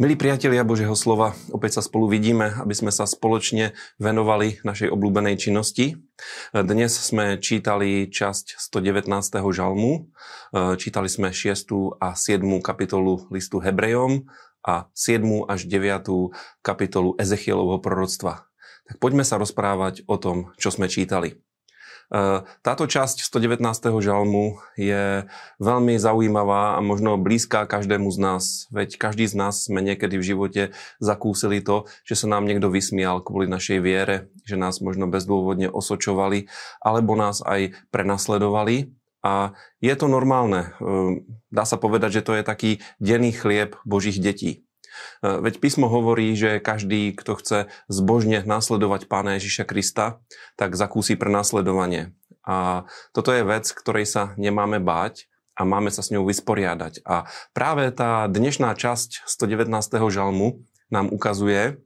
Milí priatelia Božieho slova, opäť sa spolu vidíme, aby sme sa spoločne venovali našej obľúbenej činnosti. Dnes sme čítali časť 119. žalmu, čítali sme 6. a 7. kapitolu listu Hebrejom a 7. až 9. kapitolu Ezechielovho proroctva. Tak poďme sa rozprávať o tom, čo sme čítali. Táto časť 119. žalmu je veľmi zaujímavá a možno blízka každému z nás. Veď každý z nás sme niekedy v živote zakúsili to, že sa nám niekto vysmial kvôli našej viere, že nás možno bezdôvodne osočovali, alebo nás aj prenasledovali. A je to normálne. Dá sa povedať, že to je taký denný chlieb Božích detí. Eh, veď písmo hovorí, že každý, kto chce zbožne nasledovať Pána Ježiša Krista, tak zakúsi prenasledovanie. A toto je vec, ktorej sa nemáme báť a máme sa s ňou vysporiadať. A práve tá dnešná časť 119. žalmu nám ukazuje,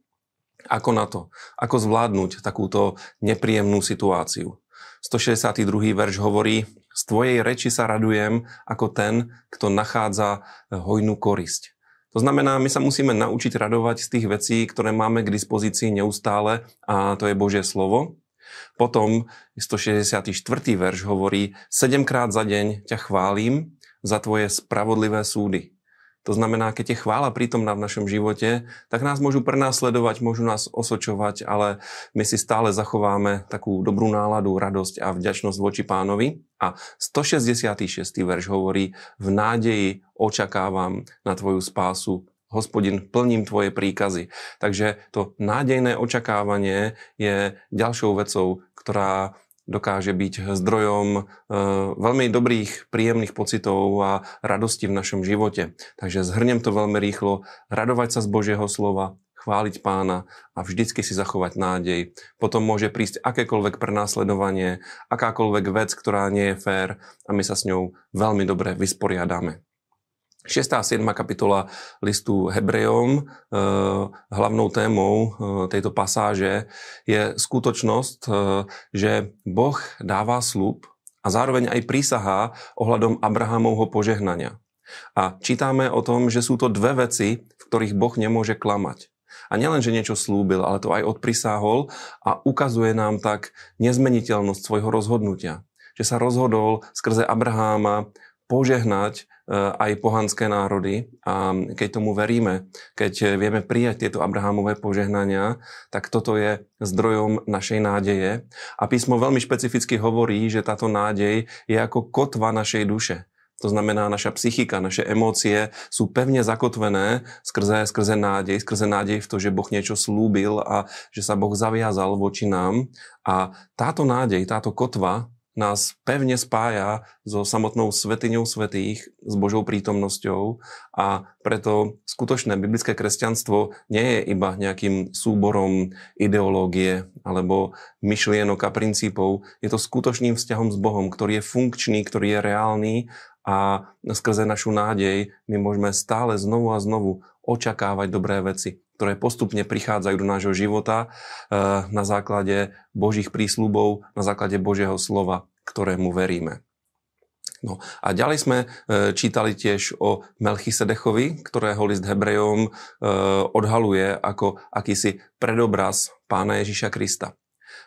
ako na to, ako zvládnuť takúto nepríjemnú situáciu. 162. verš hovorí, z tvojej reči sa radujem ako ten, kto nachádza hojnú korisť. To znamená, my sa musíme naučiť radovať z tých vecí, ktoré máme k dispozícii neustále a to je Božie slovo. Potom 164. verš hovorí, sedemkrát za deň ťa chválim za tvoje spravodlivé súdy. To znamená, keď je chvála prítomná v našom živote, tak nás môžu prenásledovať, môžu nás osočovať, ale my si stále zachováme takú dobrú náladu, radosť a vďačnosť voči pánovi. A 166. verš hovorí, v nádeji očakávam na tvoju spásu, hospodin, plním tvoje príkazy. Takže to nádejné očakávanie je ďalšou vecou, ktorá dokáže byť zdrojom e, veľmi dobrých, príjemných pocitov a radosti v našom živote. Takže zhrnem to veľmi rýchlo. Radovať sa z Božieho slova, chváliť pána a vždycky si zachovať nádej. Potom môže prísť akékoľvek prenásledovanie, akákoľvek vec, ktorá nie je fér a my sa s ňou veľmi dobre vysporiadame. 6. a 7. kapitola listu Hebrejom, eh, hlavnou témou eh, tejto pasáže je skutočnosť, eh, že Boh dáva slub a zároveň aj prísahá ohľadom Abrahamovho požehnania. A čítame o tom, že sú to dve veci, v ktorých Boh nemôže klamať. A nielen, že niečo slúbil, ale to aj odprisáhol a ukazuje nám tak nezmeniteľnosť svojho rozhodnutia. Že sa rozhodol skrze Abraháma požehnať Eh, aj pohanské národy. A keď tomu veríme, keď vieme prijať tieto Abrahamové požehnania, tak toto je zdrojom našej nádeje. A písmo veľmi špecificky hovorí, že táto nádej je ako kotva našej duše. To znamená, naša psychika, naše emócie sú pevne zakotvené skrze, skrze nádej, skrze nádej v to, že Boh niečo slúbil a že sa Boh zaviazal voči nám. A táto nádej, táto kotva nás pevne spája so samotnou svetiňou svetých, s Božou prítomnosťou a preto skutočné biblické kresťanstvo nie je iba nejakým súborom ideológie alebo myšlienok a princípov. Je to skutočným vzťahom s Bohom, ktorý je funkčný, ktorý je reálny a skrze našu nádej my môžeme stále znovu a znovu očakávať dobré veci ktoré postupne prichádzajú do nášho života eh, na základe Božích prísľubov, na základe Božieho slova, ktorému veríme. No a ďalej sme eh, čítali tiež o Melchisedechovi, ktorého list Hebrejom eh, odhaluje ako akýsi predobraz pána Ježiša Krista.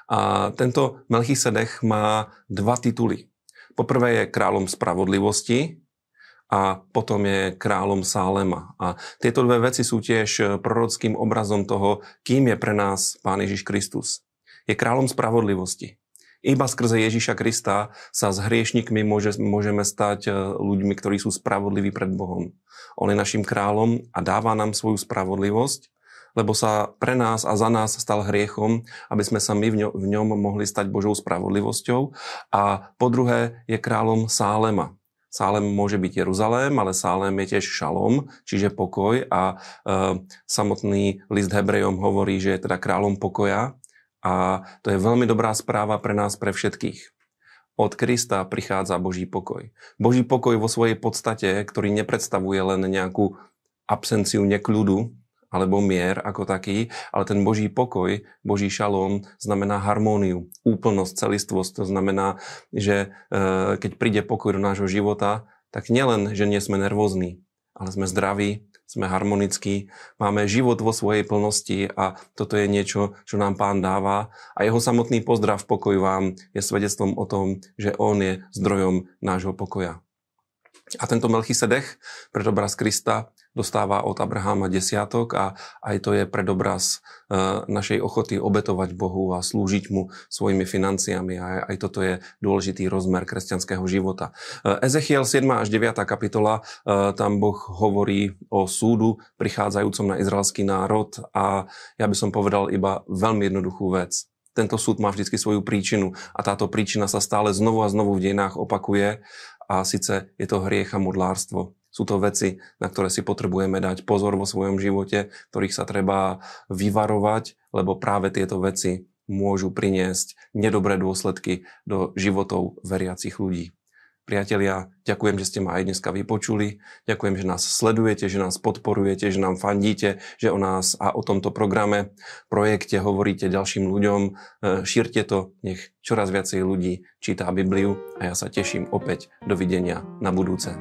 A tento Melchisedech má dva tituly. Poprvé je kráľom spravodlivosti, a potom je kráľom Sálema. A tieto dve veci sú tiež e, prorockým obrazom toho, kým je pre nás Pán Ježiš Kristus. Je kráľom spravodlivosti. Iba skrze Ježiša Krista sa s hriešnikmi môže, môžeme stať e, ľuďmi, ktorí sú spravodliví pred Bohom. On je našim kráľom a dáva nám svoju spravodlivosť, lebo sa pre nás a za nás stal hriechom, aby sme sa my v ňom, mohli stať Božou spravodlivosťou. A po druhé je kráľom Sálema. Sálem môže byť Jeruzalém, ale Sálem je tiež šalom, čiže pokoj a e, samotný list Hebrejom hovorí, že je teda kráľom pokoja a to je veľmi dobrá správa pre nás, pre všetkých. Od Krista prichádza Boží pokoj. Boží pokoj vo svojej podstate, ktorý nepredstavuje len nejakú absenciu nekľudu, alebo mier ako taký, ale ten Boží pokoj, Boží šalom znamená harmóniu, úplnosť, celistvosť. To znamená, že e, keď príde pokoj do nášho života, tak nielen, že nie sme nervózni, ale sme zdraví, sme harmonickí, máme život vo svojej plnosti a toto je niečo, čo nám pán dáva a jeho samotný pozdrav v pokoju vám je svedectvom o tom, že on je zdrojom nášho pokoja. A tento Melchisedech, predobraz Krista, dostáva od Abraháma desiatok a aj to je predobraz e, našej ochoty obetovať Bohu a slúžiť mu svojimi financiami. A aj toto je dôležitý rozmer kresťanského života. E, Ezechiel 7. až 9. kapitola, e, tam Boh hovorí o súdu prichádzajúcom na izraelský národ a ja by som povedal iba veľmi jednoduchú vec tento súd má vždy svoju príčinu a táto príčina sa stále znovu a znovu v dejinách opakuje a síce je to hriech a modlárstvo. Sú to veci, na ktoré si potrebujeme dať pozor vo svojom živote, ktorých sa treba vyvarovať, lebo práve tieto veci môžu priniesť nedobré dôsledky do životov veriacich ľudí. Priatelia, ďakujem, že ste ma aj dneska vypočuli. Ďakujem, že nás sledujete, že nás podporujete, že nám fandíte, že o nás a o tomto programe, projekte hovoríte ďalším ľuďom. E, šírte to, nech čoraz viacej ľudí čítá Bibliu a ja sa teším opäť. Dovidenia na budúce.